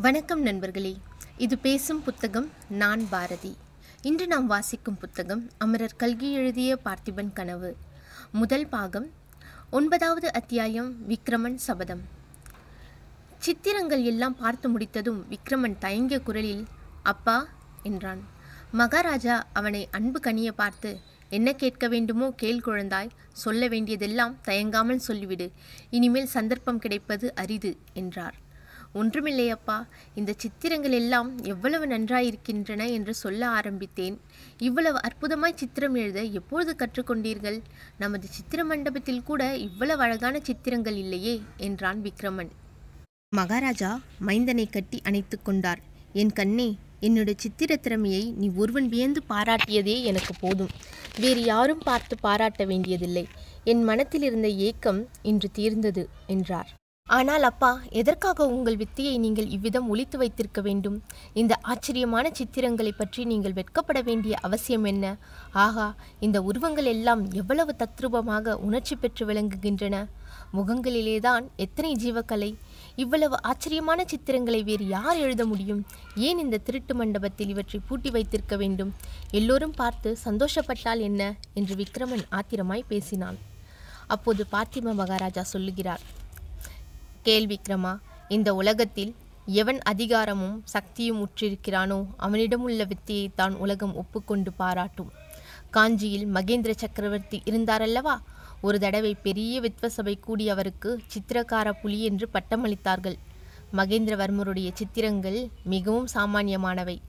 வணக்கம் நண்பர்களே. இது பேசும் புத்தகம் நான் பாரதி. இன்று நாம் வாசிக்கும் புத்தகம் அமரர் கல்கி எழுதிய பார்த்திபன் கனவு. முதல் பாகம் ஒன்பதாவது அத்தியாயம் விக்ரமன் சபதம். சித்திரங்கள் எல்லாம் பார்த்து முடித்ததும் விக்ரமன் தயங்கிய குரலில் அப்பா என்றான். மகாராஜா அவனை அன்பு கனிய பார்த்து என்ன கேட்க வேண்டுமோ கேள் குழந்தாய் சொல்ல வேண்டியதெல்லாம் தயங்காமல் சொல்லிவிடு. இனிமேல் சந்தர்ப்பம் கிடைப்பது அரிது என்றார். ஒன்றுமில்லையப்பா. இந்த சித்திரங்கள் எல்லாம் எவ்வளவு நன்றாயிருக்கின்றன என்று சொல்ல ஆரம்பித்தேன். இவ்வளவு அற்புதமாய் சித்திரம் எழுத எப்பொழுது கற்றுக்கொண்டீர்கள்? நமது சித்திர மண்டபத்தில் கூட இவ்வளவு அழகான சித்திரங்கள் இல்லையே என்றான் விக்ரமன். மகாராஜா மைந்தனை கட்டி அணைத்து கொண்டார். என் கண்ணே என்னுடைய சித்திர திறமையை நீ ஒருவன் வியந்து பாராட்டியதே எனக்கு போதும். வேறு யாரும் பார்த்து பாராட்ட வேண்டியதில்லை. என் மனத்தில் இருந்த ஏக்கம் இன்று தீர்ந்தது என்றார். ஆனால் அப்பா எதற்காக உங்கள் வித்தையை நீங்கள் இவ்விதம் ஒழித்து வைத்திருக்க வேண்டும்? இந்த ஆச்சரியமான சித்திரங்களை பற்றி நீங்கள் வெட்கப்பட வேண்டிய அவசியம் என்ன? ஆகா இந்த உருவங்கள் எல்லாம் எவ்வளவு தத்ரூபமாக உணர்ச்சி பெற்று விளங்குகின்றன? முகங்களிலேதான் எத்தனை ஜீவக்கலை? இவ்வளவு ஆச்சரியமான சித்திரங்களை வேறு யார் எழுத முடியும்? ஏன் இந்த திருட்டு மண்டபத்தில் இவற்றை பூட்டி வைத்திருக்க வேண்டும்? எல்லோரும் பார்த்து சந்தோஷப்பட்டால் என்ன? என்று விக்ரமன் ஆத்திரமாய் பேசினான். அப்போது பார்த்திம மகாராஜா சொல்லுகிறார் கேள்விக்ரமா இந்த உலகத்தில் எவன் அதிகாரமும் சக்தியும் உற்றிருக்கிறானோ அவனிடமுள்ள வித்தியை தான் உலகம் ஒப்புக்கொண்டு பாராட்டும். காஞ்சியில் மகேந்திர சக்கரவர்த்தி இருந்தாரல்லவா? ஒரு தடவை பெரிய வித்வசபை கூடி அவருக்கு சித்திரக்கார புலி என்று பட்டமளித்தார்கள். மகேந்திரவர்மருடைய சித்திரங்கள் மிகவும் சாமானியமானவை.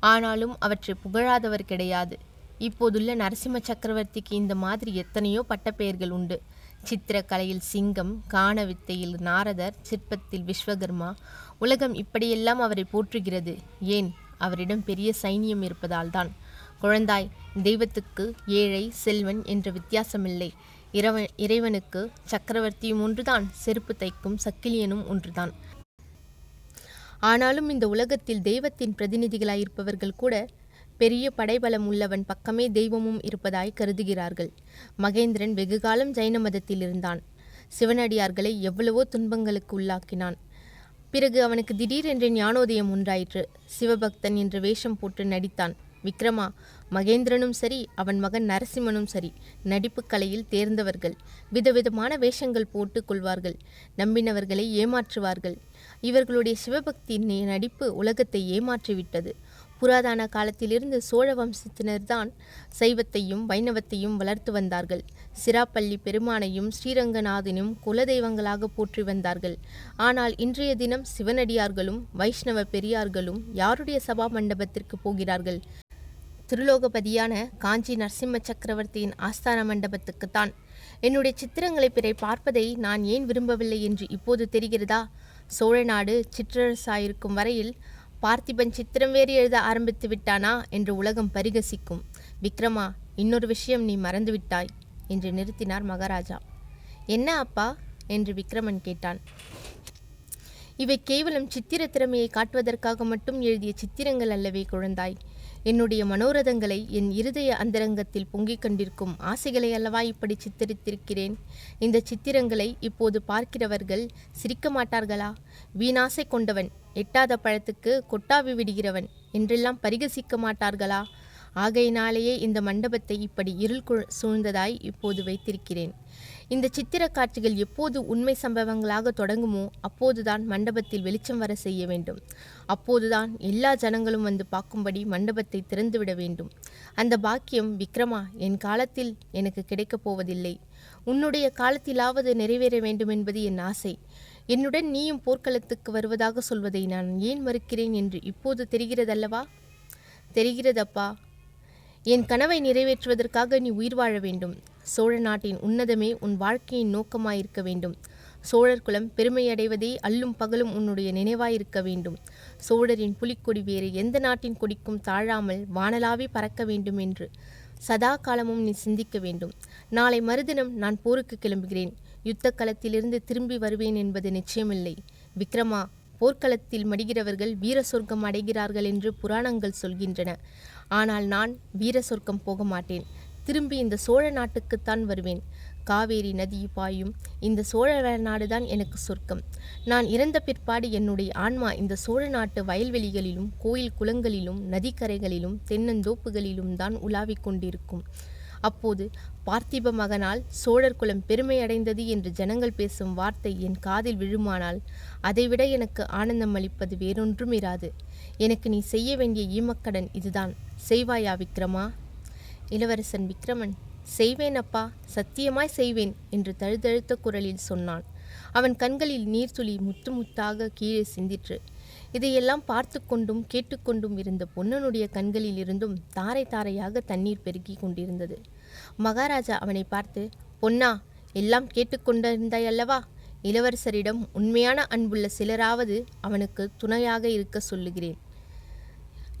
ஆனாலும் அவற்றை புகழாதவர் கிடையாது. இப்போதுள்ள நரசிம்ம சக்கரவர்த்திக்கு இந்த மாதிரி எத்தனையோ பட்டப்பெயர்கள் உண்டு. சித்திரக்கலையில் சிங்கம் காண வித்தையில் நாரதர் சிற்பத்தில் விஸ்வகர்மா உலகம் இப்படியெல்லாம் அவரை போற்றுகிறது. ஏன்? அவரிடம் பெரிய சைனியம் இருப்பதால் தான். குழந்தாய் தெய்வத்துக்கு ஏழை செல்வன் என்ற வித்தியாசமில்லை. இறைவன் இறைவனுக்கு சக்கரவர்த்தியும் ஒன்றுதான் செருப்பு தைக்கும் சக்கிலியனும் ஒன்றுதான். ஆனாலும் இந்த உலகத்தில் தெய்வத்தின் பிரதிநிதிகளாயிருப்பவர்கள் கூட பெரிய படைபலம் உள்ளவன் பக்கமே தெய்வமும் இருப்பதாய் கருதுகிறார்கள். மகேந்திரன் வெகுகாலம் ஜைன மதத்தில் இருந்தான். சிவனடியார்களை எவ்வளவோ துன்பங்களுக்கு உள்ளாக்கினான். பிறகு அவனுக்கு திடீரென்று ஞானோதயம் உண்டாயிற்று. சிவபக்தன் என்று வேஷம் போட்டு நடித்தான். விக்ரமா மகேந்திரனும் சரி அவன் மகன் நரசிம்மனும் சரி நடிப்பு கலையில் தேர்ந்தவர்கள். விதவிதமான வேஷங்கள் போட்டு கொள்வார்கள். நம்பினவர்களை ஏமாற்றுவார்கள். இவர்களுடைய சிவபக்தி நடிப்பு உலகத்தை ஏமாற்றிவிட்டது. புராதன காலத்திலிருந்து சோழ வம்சத்தினர்தான் சைவத்தையும் வைணவத்தையும் வளர்த்து வந்தார்கள். சிராப்பள்ளி பெருமானையும் ஸ்ரீரங்கநாதனும் குலதெய்வங்களாக போற்றி வந்தார்கள். ஆனால் இன்றைய தினம் சிவனடியார்களும் வைஷ்ணவ பெரியார்களும் யாருடைய சபா மண்டபத்திற்கு போகிறார்கள்? திருலோகபதியான காஞ்சி நரசிம்ம சக்கரவர்த்தியின் ஆஸ்தான மண்டபத்துக்குத்தான். என்னுடைய சித்திரங்களை பிறை பார்ப்பதை நான் ஏன் விரும்பவில்லை என்று இப்போது தெரிகிறதா? சோழ நாடு சிற்றரசாயிருக்கும் வரையில் பார்த்திபன் சித்திரம் வேறு எழுத ஆரம்பித்து விட்டானா என்று உலகம் பரிகசிக்கும். விக்ரமா இன்னொரு விஷயம் நீ மறந்துவிட்டாய் என்று நிறுத்தினார் மகாராஜா. என்ன அப்பா? என்று விக்ரமன் கேட்டான். இவை கேவலம் சித்திர திறமையை காட்டுவதற்காக மட்டும் எழுதிய சித்திரங்கள் அல்லவே குழந்தாய். என்னுடைய மனோரதங்களை என் இருதய அந்தரங்கத்தில் பொங்கிக் கொண்டிருக்கும் ஆசைகளை அல்லவா இப்படி சித்தரித்திருக்கிறேன்? இந்த சித்திரங்களை இப்போது பார்க்கிறவர்கள் சிரிக்க மாட்டார்களா? வீணாசை கொண்டவன் எட்டாத பழத்துக்கு கொட்டாவி விடுகிறவன் என்றெல்லாம் பரிகசிக்க மாட்டார்களா? ஆகையினாலேயே இந்த மண்டபத்தை இப்படி இருள் சூழ்ந்ததாய் இப்போது வைத்திருக்கிறேன். இந்த சித்திர காட்சிகள் எப்போது உண்மை சம்பவங்களாக தொடங்குமோ அப்போதுதான் மண்டபத்தில் வெளிச்சம் வர செய்ய வேண்டும். அப்போதுதான் எல்லா ஜனங்களும் வந்து பார்க்கும்படி மண்டபத்தை திறந்துவிட வேண்டும். அந்த பாக்கியம் விக்ரமா என் காலத்தில் எனக்கு கிடைக்கப் போவதில்லை. உன்னுடைய காலத்திலாவது நிறைவேற வேண்டும் என்பது என் ஆசை. என்னுடன் நீயும் போர்க்களத்துக்கு வருவதாக சொல்வதை நான் ஏன் மறுக்கிறேன் என்று இப்போது தெரிகிறதல்லவா? தெரிகிறதப்பா. என் கனவை நிறைவேற்றுவதற்காக நீ உயிர் வாழ வேண்டும். சோழ நாட்டின் உன்னதமே உன் வாழ்க்கையின் நோக்கமாயிருக்க வேண்டும். சோழர் குலம் பெருமையடைவதே அல்லும் பகலும் உன்னுடைய நினைவாயிருக்க வேண்டும். சோழரின் புலிக்கொடி வேறு எந்த நாட்டின் கொடிக்கும் தாழாமல் வானலாவே பறக்க வேண்டும் என்று சதா காலமும் நீ சிந்திக்க வேண்டும். நாளை மறுதினம் நான் போருக்கு கிளம்புகிறேன். யுத்த களத்திலிருந்து திரும்பி வருவேன் என்பது நிச்சயமில்லை. விக்ரமா போர்க்களத்தில் மடிகிறவர்கள் வீர சொர்க்கம் அடைகிறார்கள் என்று புராணங்கள் சொல்கின்றன. ஆனால் நான் வீர சொர்க்கம் போக மாட்டேன். திரும்பி இந்த சோழ நாட்டுக்குத்தான் வருவேன். காவேரி நதி பாயும். இந்த சோழ நாடுதான் எனக்கு சொர்க்கம். நான் இறந்த பிற்பாடு என்னுடைய ஆன்மா இந்த சோழ நாட்டு வயல்வெளிகளிலும் கோயில் குளங்களிலும் நதிக்கரைகளிலும் தென்னந்தோப்புகளிலும் தான் உலாவிக் கொண்டிருக்கும். அப்போது பார்த்திப மகனால் சோழர் குலம் பெருமையடைந்தது என்று ஜனங்கள் பேசும் வார்த்தை என் காதில் விழுமானால் அதைவிட எனக்கு ஆனந்தம் அளிப்பது வேறொன்றும் இராது எனக்கு நீ செய்ய வேண்டிய ஈமக்கடன் இதுதான். செய்வாயா விக்ரமா? இளவரசன் விக்ரமன். செய்வேன் அப்பா சத்தியமாய் செய்வேன் என்று தழுதழுத்த குரலில் சொன்னான் அவன் கண்களில் நீர்த்துளி முத்து முத்தாக கீழே சிந்திற்று. இதையெல்லாம் பார்த்து கொண்டும் கேட்டுக்கொண்டும் இருந்த பொன்னனுடைய கண்களில் இருந்தும் தாரை தாரையாக தண்ணீர் பெருகி கொண்டிருந்தது. மகாராஜா அவனை பார்த்து பொன்னா எல்லாம் கேட்டுக்கொண்டிருந்தாய் அல்லவா இளவரசரிடம் உண்மையான அன்புள்ள சிலராவது அவனுக்கு துணையாக இருக்க சொல்லுகிறேன்.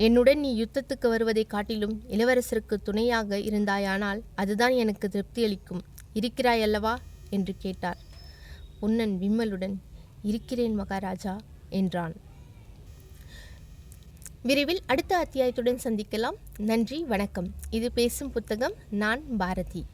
என்னுடன் நீ யுத்தத்துக்கு வருவதை காட்டிலும் இளவரசருக்கு துணையாக இருந்தாயானால் அதுதான் எனக்கு திருப்தியளிக்கும். இருக்கிறாயல்லவா? என்று கேட்டார். பொன்னன் விம்மலுடன் இருக்கிறேன் மகாராஜா என்றான். விரைவில் அடுத்த அத்தியாயத்துடன் சந்திக்கலாம். நன்றி வணக்கம். இது பேசும் புத்தகம் நான் பாரதி.